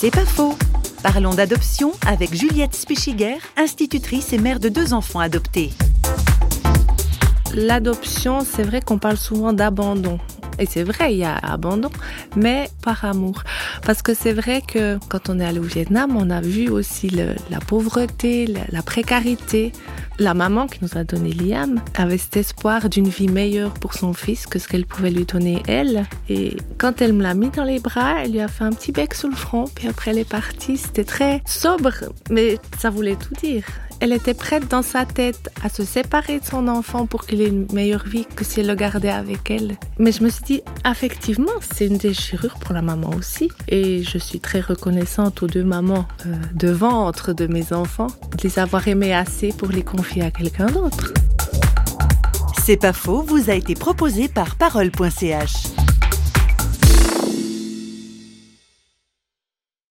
C'est pas faux. Parlons d'adoption avec Juliette Spichiger, institutrice et mère de deux enfants adoptés. L'adoption, c'est vrai qu'on parle souvent d'abandon. Et c'est vrai, il y a abandon, mais par amour. Parce que c'est vrai que quand on est allé au Vietnam, on a vu aussi la pauvreté, la, précarité. La maman qui nous a donné Liam avait cet espoir d'une vie meilleure pour son fils que ce qu'elle pouvait lui donner elle. Et quand elle me l'a mis dans les bras, elle lui a fait un petit bec sur le front, puis après elle est partie. C'était très sobre, mais ça voulait tout dire elle était prête dans sa tête à se séparer de son enfant pour qu'il ait une meilleure vie que si elle le gardait avec elle. Mais je me suis dit, effectivement, c'est une déchirure pour la maman aussi. Et je suis très reconnaissante aux deux mamans euh, de ventre de mes enfants de les avoir aimés assez pour les confier à quelqu'un d'autre. C'est pas faux, vous a été proposé par parole.ch.